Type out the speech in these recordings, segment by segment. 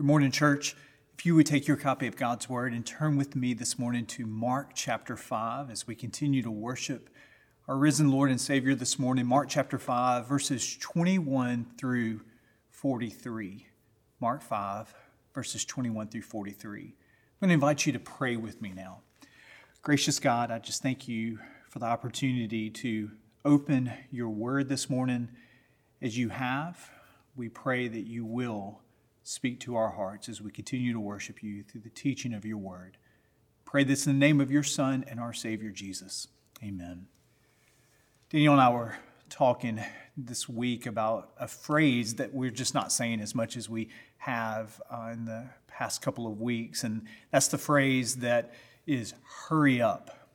Good morning, church. If you would take your copy of God's Word and turn with me this morning to Mark chapter 5 as we continue to worship our risen Lord and Savior this morning. Mark chapter 5, verses 21 through 43. Mark 5, verses 21 through 43. I'm going to invite you to pray with me now. Gracious God, I just thank you for the opportunity to open your Word this morning as you have. We pray that you will speak to our hearts as we continue to worship you through the teaching of your word. Pray this in the name of your Son and our Savior Jesus. Amen. Daniel and I were talking this week about a phrase that we're just not saying as much as we have uh, in the past couple of weeks, and that's the phrase that is hurry up.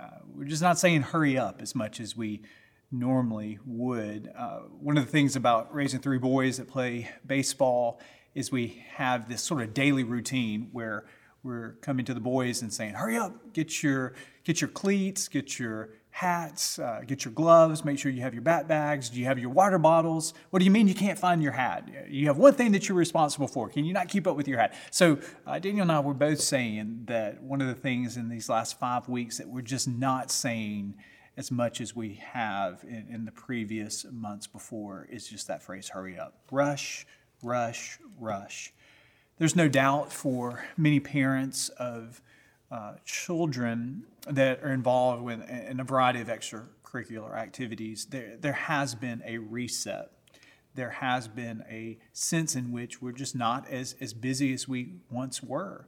Uh, we're just not saying hurry up as much as we normally would. Uh, one of the things about raising three boys that play baseball is we have this sort of daily routine where we're coming to the boys and saying, "Hurry up! Get your get your cleats, get your hats, uh, get your gloves. Make sure you have your bat bags. Do you have your water bottles? What do you mean you can't find your hat? You have one thing that you're responsible for. Can you not keep up with your hat?" So uh, Daniel and I were both saying that one of the things in these last five weeks that we're just not saying as much as we have in, in the previous months before is just that phrase, "Hurry up!" Rush rush, rush. There's no doubt for many parents of uh, children that are involved with in a variety of extracurricular activities, there, there has been a reset. There has been a sense in which we're just not as, as busy as we once were.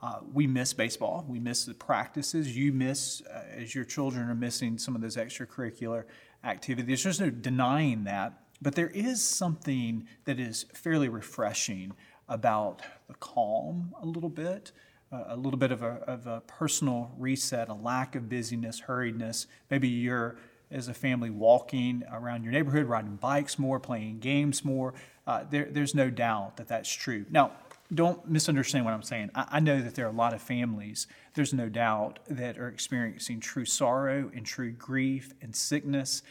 Uh, we miss baseball. We miss the practices. You miss, uh, as your children are missing some of those extracurricular activities. There's no denying that. But there is something that is fairly refreshing about the calm a little bit, uh, a little bit of a, of a personal reset, a lack of busyness, hurriedness. Maybe you're as a family walking around your neighborhood, riding bikes more, playing games more. Uh, there, there's no doubt that that's true. Now, don't misunderstand what I'm saying. I, I, know that there are a lot of families, there's no doubt, that are experiencing true sorrow and true grief and sickness.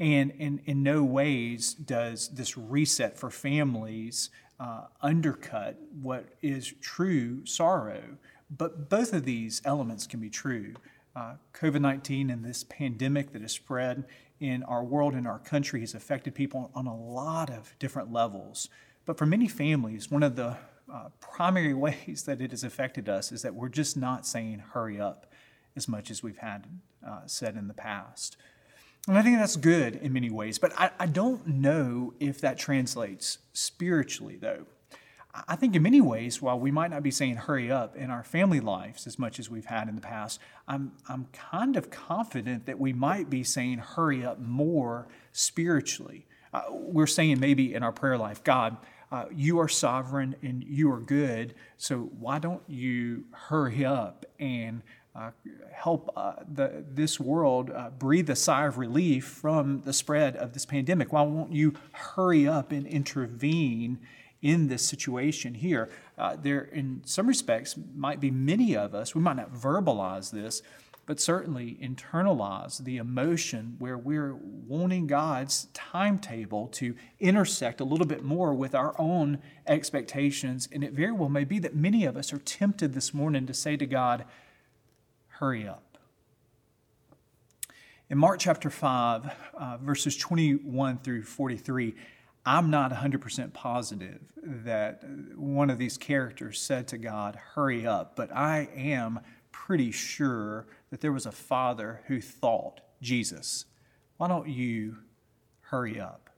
And in, in no ways does this reset for families uh, undercut what is true sorrow. But both of these elements can be true. Uh, COVID 19 and this pandemic that has spread in our world and our country has affected people on a lot of different levels. But for many families, one of the uh, primary ways that it has affected us is that we're just not saying hurry up as much as we've had uh, said in the past. And I think that's good in many ways, but I, I don't know if that translates spiritually, though. I think in many ways, while we might not be saying hurry up in our family lives as much as we've had in the past, I'm, I'm kind of confident that we might be saying hurry up more spiritually. Uh, we're saying maybe in our prayer life, God, uh, you are sovereign and you are good, so why don't you hurry up and uh, help uh, the, this world uh, breathe a sigh of relief from the spread of this pandemic? Why won't you hurry up and intervene in this situation here? Uh, there, in some respects, might be many of us, we might not verbalize this, but certainly internalize the emotion where we're wanting God's timetable to intersect a little bit more with our own expectations. And it very well may be that many of us are tempted this morning to say to God, hurry up. In Mark chapter 5, uh, verses 21 through 43, I'm not 100% positive that one of these characters said to God, Hurry up, but I am pretty sure that there was a father who thought, Jesus, why don't you hurry up?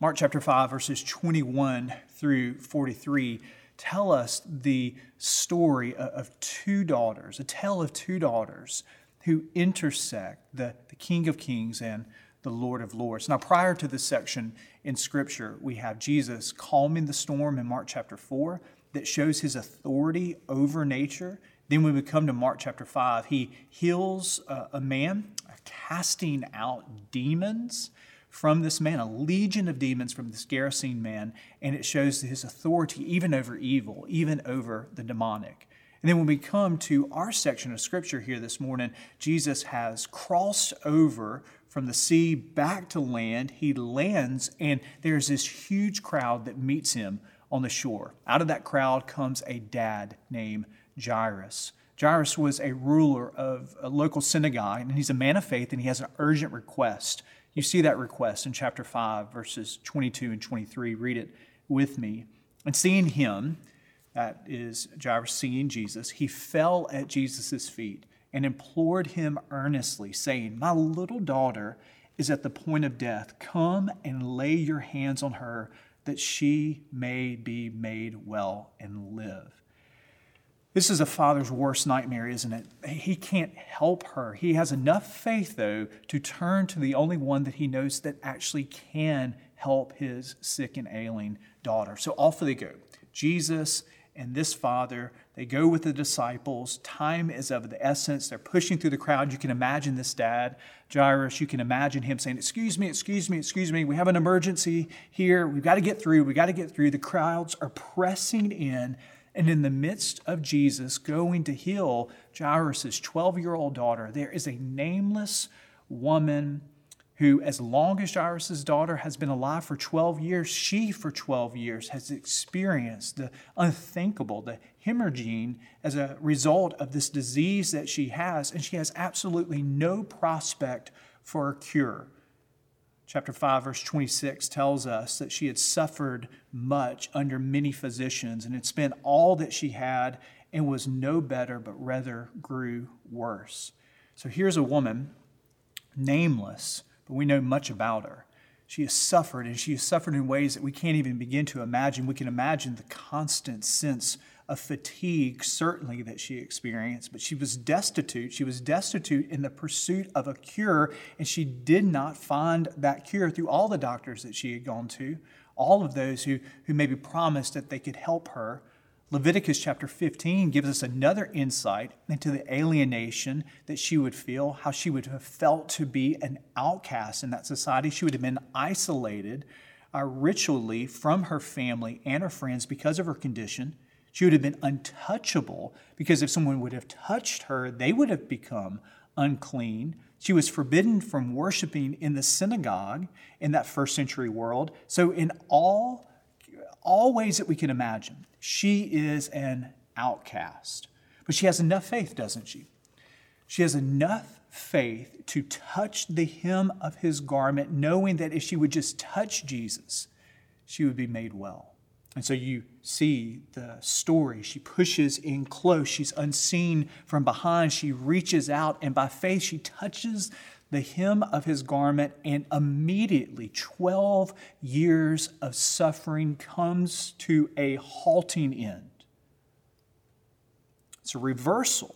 Mark chapter 5, verses 21 through 43 tell us the story of two daughters, a tale of two daughters who intersect the, the King of Kings and the Lord of Lords. Now, prior to this section in Scripture, we have Jesus calming the storm in Mark chapter 4 that shows his authority over nature. Then, when we come to Mark chapter 5, he heals a, a man, casting out demons from this man, a legion of demons from this Gerasene man, and it shows his authority even over evil, even over the demonic. And then when we come to our section of scripture here this morning, Jesus has crossed over from the sea back to land. He lands, and there's this huge crowd that meets him on the shore. Out of that crowd comes a dad named Jairus. Jairus was a ruler of a local synagogue, and he's a man of faith, and he has an urgent request. You see that request in chapter 5, verses 22 and 23. Read it with me. And seeing him, that is Jairus seeing Jesus, he fell at Jesus' feet and implored him earnestly, saying, My little daughter is at the point of death. Come and lay your hands on her that she may be made well and live. This is a father's worst nightmare, isn't it? He can't help her. He has enough faith, though, to turn to the only one that he knows that actually can help his sick and ailing daughter. So off they go. Jesus and this father, they go with the disciples. Time is of the essence. They're pushing through the crowd. You can imagine this dad, Jairus, you can imagine him saying, Excuse me, excuse me, excuse me. We have an emergency here. We've got to get through. We've got to get through. The crowds are pressing in. And in the midst of Jesus going to heal Jairus' 12 year old daughter, there is a nameless woman who, as long as Jairus' daughter has been alive for 12 years, she for 12 years has experienced the unthinkable, the hemorrhaging as a result of this disease that she has, and she has absolutely no prospect for a cure. Chapter 5, verse 26 tells us that she had suffered much under many physicians and had spent all that she had and was no better, but rather grew worse. So here's a woman, nameless, but we know much about her. She has suffered, and she has suffered in ways that we can't even begin to imagine. We can imagine the constant sense of fatigue, certainly, that she experienced, but she was destitute. She was destitute in the pursuit of a cure, and she did not find that cure through all the doctors that she had gone to, all of those who, who maybe promised that they could help her. Leviticus chapter 15 gives us another insight into the alienation that she would feel, how she would have felt to be an outcast in that society. She would have been isolated uh, ritually from her family and her friends because of her condition. She would have been untouchable because if someone would have touched her, they would have become unclean. She was forbidden from worshiping in the synagogue in that first century world. So, in all all ways that we can imagine. She is an outcast. But she has enough faith, doesn't she? She has enough faith to touch the hem of his garment, knowing that if she would just touch Jesus, she would be made well. And so you see the story. She pushes in close. She's unseen from behind. She reaches out, and by faith, she touches the hem of his garment, and immediately 12 years of suffering comes to a halting end. It's a reversal.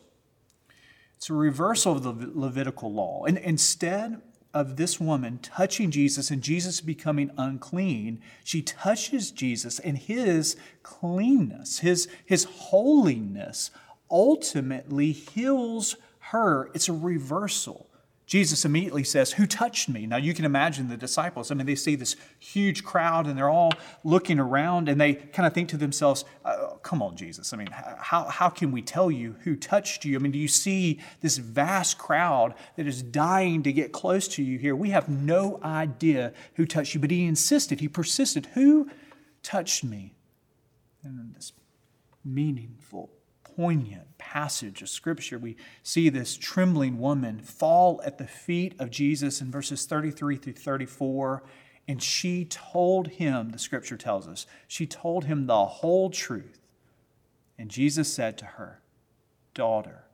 It's a reversal of the Levitical law. And instead of this woman touching Jesus and Jesus becoming unclean, she touches Jesus and his cleanness, his, his holiness ultimately heals her. It's a reversal. Jesus immediately says, Who touched me? Now you can imagine the disciples. I mean, they see this huge crowd and they're all looking around and they kind of think to themselves, oh, Come on, Jesus. I mean, how, how can we tell you who touched you? I mean, do you see this vast crowd that is dying to get close to you here? We have no idea who touched you. But he insisted, he persisted, Who touched me? And this meaningful poignant passage of Scripture. We see this trembling woman fall at the feet of Jesus in verses 33 through 34. And she told him, the Scripture tells us, she told him the whole truth. And Jesus said to her, Daughter,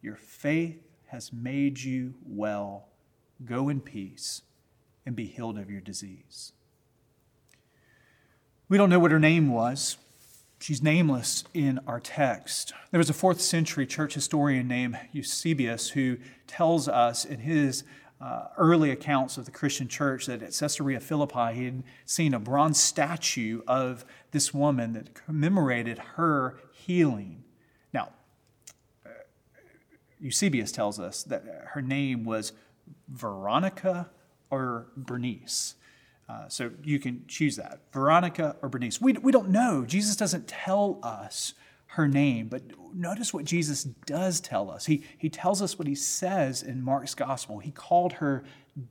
your faith has made you well. Go in peace and be healed of your disease. We don't know what her name was. She's nameless in our text. There was a fourth century church historian named Eusebius who tells us in his uh, early accounts of the Christian church that at Caesarea Philippi he had seen a bronze statue of this woman that commemorated her healing. Now, uh, Eusebius tells us that her name was Veronica or Bernice. Uh, so you can choose that Veronica or Bernice. We, we don't know. Jesus doesn't tell us her name, but notice what Jesus does tell us. He, he tells us what he says in Mark's gospel. He called her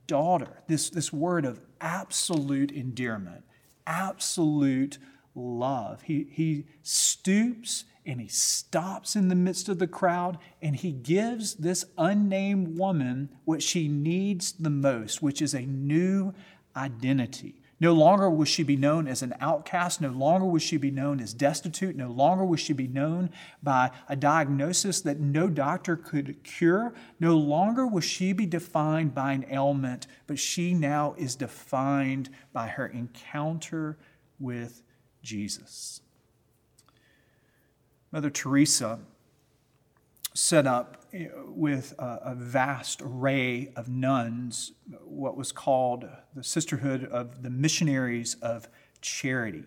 daughter, this, this word of absolute endearment, absolute love. He, he stoops and he stops in the midst of the crowd and he gives this unnamed woman what she needs the most, which is a new identity. No longer will she be known as an outcast. No longer will she be known as destitute. No longer will she be known by a diagnosis that no doctor could cure. No longer will she be defined by an ailment, but she now is defined by her encounter with Jesus. Mother Teresa set up eh, with a, vast array of nuns what was called the Sisterhood of the Missionaries of Charity.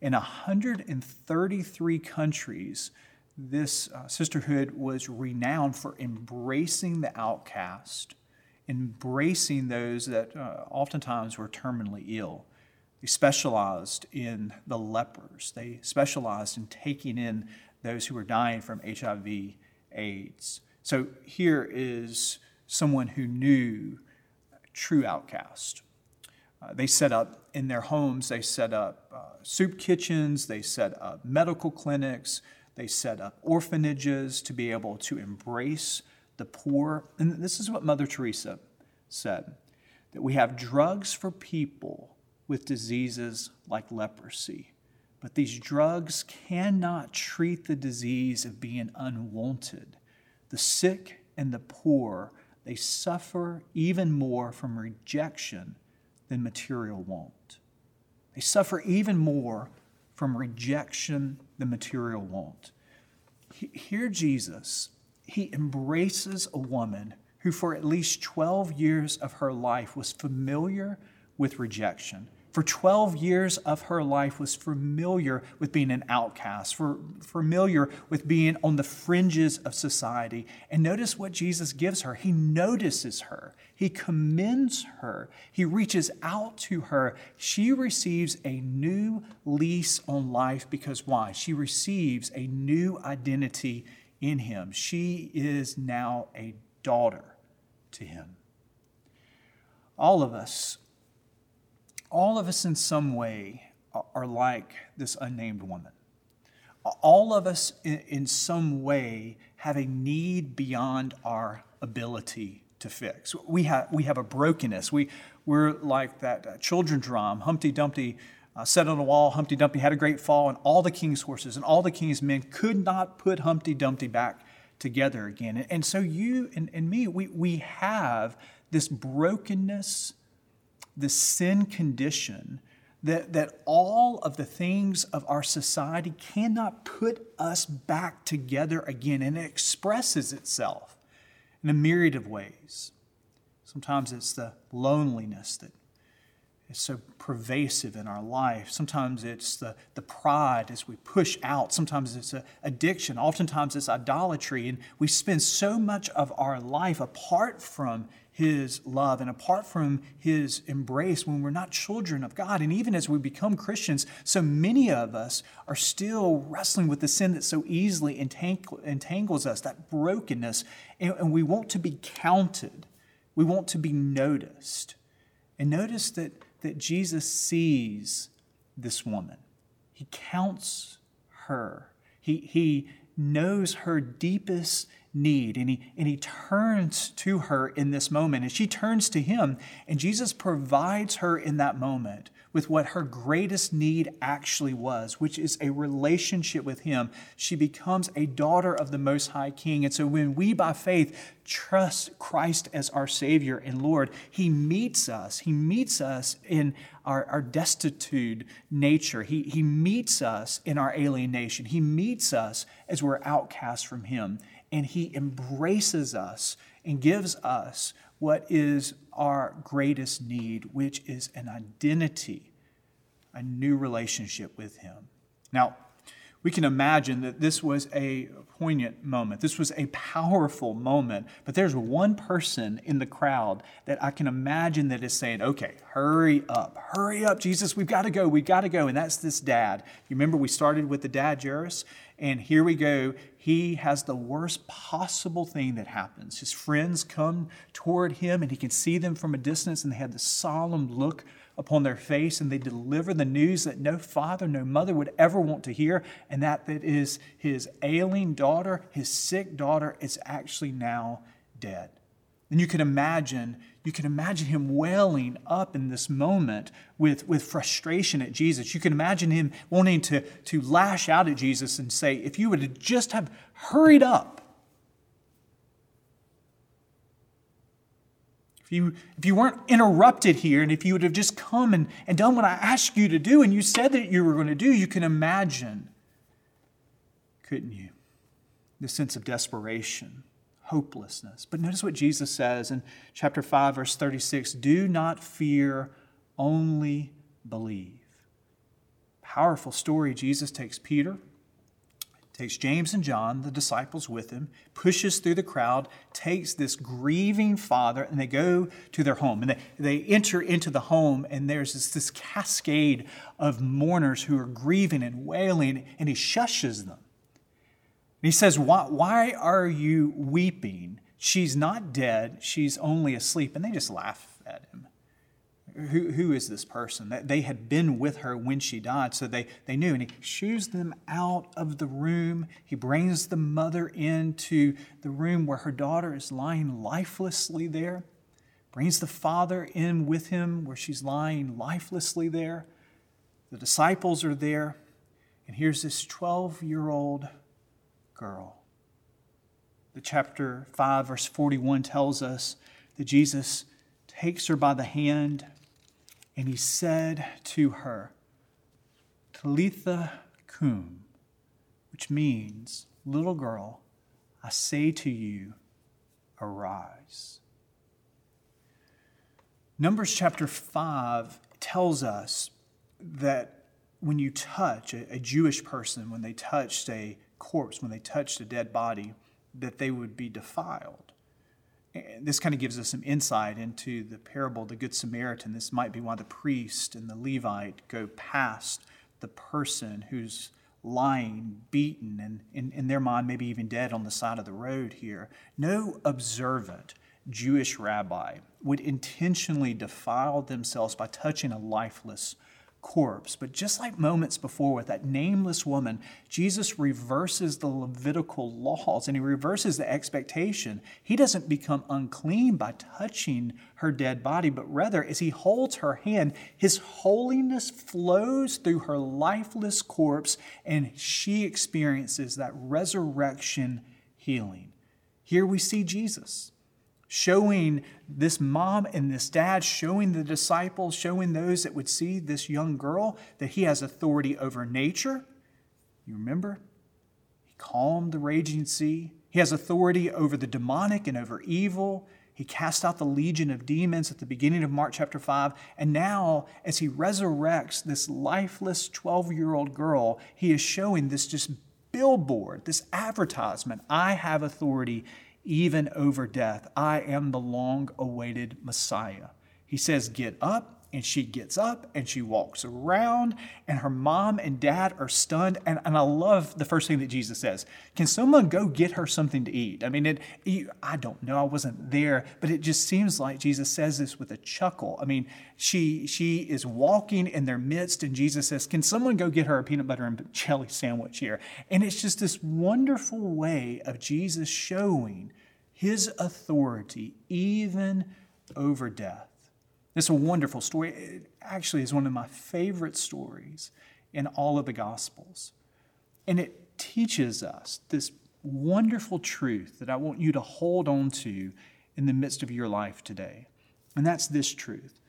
In 133 countries, this uh, sisterhood was renowned for embracing the outcast, embracing those that uh, oftentimes were terminally ill. They specialized in the lepers. They specialized in taking in those who were dying from HIV AIDS. So here is someone who knew true outcast. Uh, they set up in their homes, they set up uh, soup kitchens, they set up medical clinics, they set up orphanages to be able to embrace the poor. And this is what Mother Teresa said that we have drugs for people with diseases like leprosy. But these drugs cannot treat the disease of being unwanted. The sick and the poor, they suffer even more from rejection than material want. They suffer even more from rejection than material want. Here, Jesus, he embraces a woman who, for at least 12 years of her life, was familiar with rejection for 12 years of her life was familiar with being an outcast, for, familiar with being on the fringes of society. And notice what Jesus gives her. He notices her, he commends her, he reaches out to her. She receives a new lease on life because why? She receives a new identity in him. She is now a daughter to him. All of us all of us in some way are like this unnamed woman. All of us in some way have a need beyond our ability to fix. We have, we have a brokenness. We, we're like that uh, children's drum, Humpty Dumpty uh, sat on a wall, Humpty Dumpty had a great fall, and all the king's horses and all the king's men could not put Humpty Dumpty back together again. And, and so you and, and me, we, we have this brokenness the sin condition that, that all of the things of our society cannot put us back together again. And it expresses itself in a myriad of ways. Sometimes it's the loneliness that is so pervasive in our life. Sometimes it's the, the pride as we push out. Sometimes it's addiction. Oftentimes it's idolatry. And we spend so much of our life apart from his love and apart from his embrace when we're not children of God. And even as we become Christians, so many of us are still wrestling with the sin that so easily entangles us, that brokenness. And we want to be counted, we want to be noticed. And notice that, that Jesus sees this woman, he counts her, he, he knows her deepest need. And he, and he turns to her in this moment, and she turns to him, and Jesus provides her in that moment with what her greatest need actually was, which is a relationship with him. She becomes a daughter of the Most High King. And so when we, by faith, trust Christ as our Savior and Lord, he meets us. He meets us in our, our destitute nature. He, he meets us in our alienation. He meets us as we're outcast from him and He embraces us and gives us what is our greatest need, which is an identity, a new relationship with Him. Now, we can imagine that this was a poignant moment. This was a powerful moment. But there's one person in the crowd that I can imagine that is saying, okay, hurry up, hurry up, Jesus, we've got to go, we've got to go. And that's this dad. You remember we started with the dad, Jairus? And here we go. He has the worst possible thing that happens. His friends come toward him, and he can see them from a distance, and they have the solemn look upon their face and they deliver the news that no father, no mother would ever want to hear, and that that is his ailing daughter, his sick daughter, is actually now dead. And you can imagine, you can imagine him wailing up in this moment with, with frustration at Jesus. You can imagine him wanting to, to lash out at Jesus and say, if you would have just have hurried up, If you, if you weren't interrupted here, and if you would have just come and, and done what I asked you to do, and you said that you were going to do, you can imagine, couldn't you? The sense of desperation, hopelessness. But notice what Jesus says in chapter 5, verse 36 Do not fear, only believe. Powerful story. Jesus takes Peter takes James and John, the disciples with him, pushes through the crowd, takes this grieving father, and they go to their home. And they, they enter into the home, and there's this, this cascade of mourners who are grieving and wailing, and he shushes them. And he says, why, why are you weeping? She's not dead, she's only asleep. And they just laugh at him who, who is this person? They had been with her when she died, so they, they knew. And he shoos them out of the room. He brings the mother into the room where her daughter is lying lifelessly there. Brings the father in with him where she's lying lifelessly there. The disciples are there. And here's this 12 year old girl. The chapter 5, verse 41 tells us that Jesus takes her by the hand and he said to her, Talitha cum, which means, little girl, I say to you, arise. Numbers chapter 5 tells us that when you touch a, Jewish person, when they touched a corpse, when they touched a dead body, that they would be defiled this kind of gives us some insight into the parable the Good Samaritan. This might be why the priest and the Levite go past the person who's lying, beaten, and in, in their mind, maybe even dead on the side of the road here. No observant Jewish rabbi would intentionally defile themselves by touching a lifeless corpse. But just like moments before with that nameless woman, Jesus reverses the Levitical laws and he reverses the expectation. He doesn't become unclean by touching her dead body, but rather, as he holds her hand, his holiness flows through her lifeless corpse and she experiences that resurrection healing. Here we see Jesus showing this mom and this dad, showing the disciples, showing those that would see this young girl that he has authority over nature. You remember? He calmed the raging sea. He has authority over the demonic and over evil. He cast out the legion of demons at the beginning of Mark chapter 5. And now, as he resurrects this lifeless 12 year old girl, he is showing this just billboard, this advertisement I have authority even over death. I am the long awaited Messiah. He says, Get up. And she gets up and she walks around, and her mom and dad are stunned. And, and I love the first thing that Jesus says Can someone go get her something to eat? I mean, it, I don't know, I wasn't there, but it just seems like Jesus says this with a chuckle. I mean, she, she is walking in their midst, and Jesus says, Can someone go get her a peanut butter and jelly sandwich here? And it's just this wonderful way of Jesus showing his authority even over death. It's a wonderful story. It actually is one of my favorite stories in all of the Gospels. And it teaches us this wonderful truth that I want you to hold on to in the midst of your life today. And that's this truth.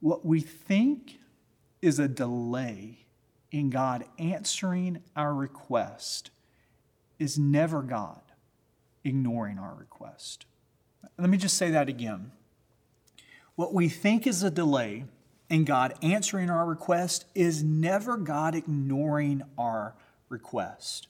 What we think is a delay in God answering our request is never God ignoring our request. Let me just say that again. What we think is a delay in God answering our request is never God ignoring our request.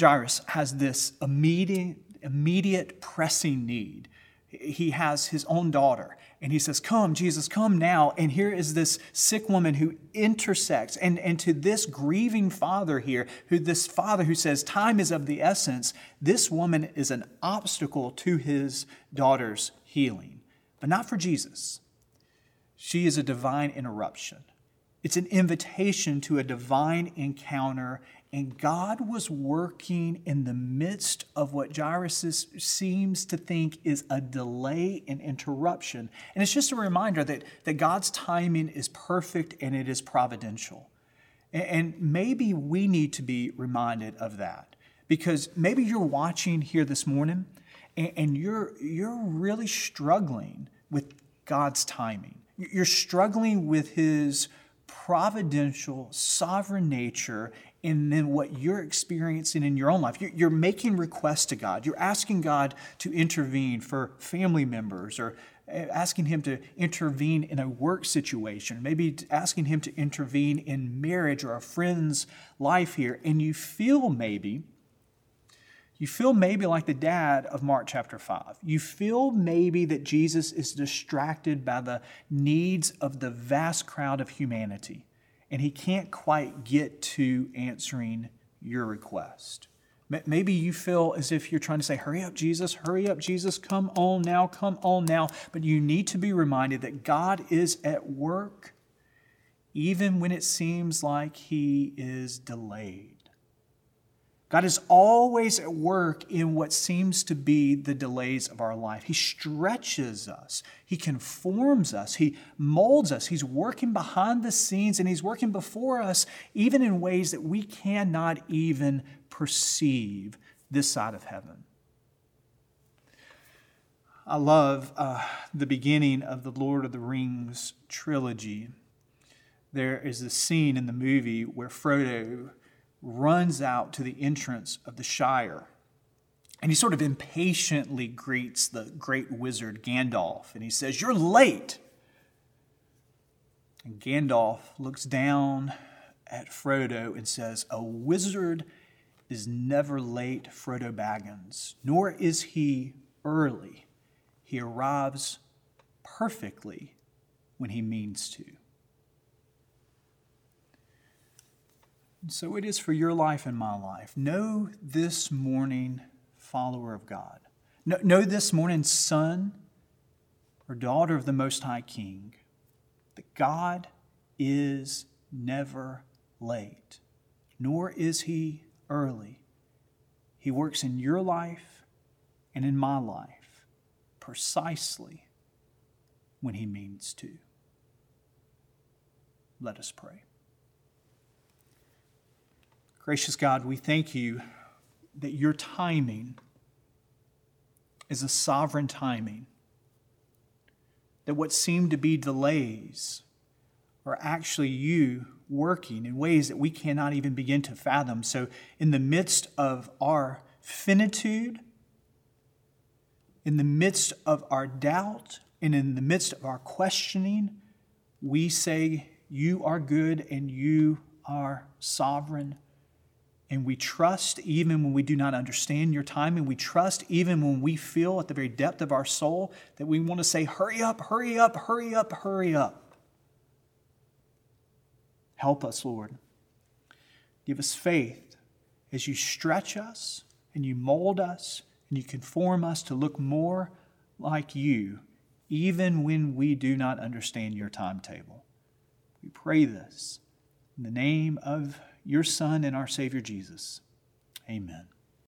Jairus has this immediate, immediate pressing need. He has his own daughter, and he says, Come, Jesus, come now. And here is this sick woman who intersects. And, and to this grieving father here, who this father who says, Time is of the essence, this woman is an obstacle to his daughter's healing. But not for Jesus. She is a divine interruption. It's an invitation to a divine encounter, and God was working in the midst of what Jairus seems to think is a delay and interruption. And it's just a reminder that, that God's timing is perfect and it is providential. And, and maybe we need to be reminded of that because maybe you're watching here this morning and, and you're, you're really struggling with God's timing. You're struggling with His providential, sovereign nature and then what you're experiencing in your own life. You're making requests to God. You're asking God to intervene for family members or eh, asking Him to intervene in a work situation, maybe asking Him to intervene in marriage or a friend's life here. And you feel maybe you feel maybe like the dad of Mark chapter 5. You feel maybe that Jesus is distracted by the needs of the vast crowd of humanity, and he can't quite get to answering your request. Maybe you feel as if you're trying to say, Hurry up, Jesus, hurry up, Jesus, come on now, come on now. But you need to be reminded that God is at work even when it seems like he is delayed. God is always at work in what seems to be the delays of our life. He stretches us, He conforms us, He molds us. He's working behind the scenes and He's working before us, even in ways that we cannot even perceive this side of heaven. I love uh, the beginning of the Lord of the Rings trilogy. There is a scene in the movie where Frodo runs out to the entrance of the Shire. And he sort of impatiently greets the great wizard Gandalf and he says, You're late. And Gandalf looks down at Frodo and says, A wizard is never late, Frodo Baggins, nor is he early. He arrives perfectly when he means to. So it is for your life and my life. Know this morning, follower of God. Know this morning, son or daughter of the Most High King, that God is never late, nor is He early. He works in your life and in my life precisely when He means to. Let us pray. Gracious God, we thank you that your timing is a sovereign timing, that what seem to be delays are actually you working in ways that we cannot even begin to fathom. So, in the midst of our finitude, in the midst of our doubt, and in the midst of our questioning, we say, You are good and you are sovereign. And we trust even when we do not understand your timing. We trust even when we feel at the very depth of our soul that we want to say, Hurry up, hurry up, hurry up, hurry up. Help us, Lord. Give us faith as you stretch us and you mold us and you conform us to look more like you, even when we do not understand your timetable. We pray this in the name of your Son and our Savior Jesus. Amen.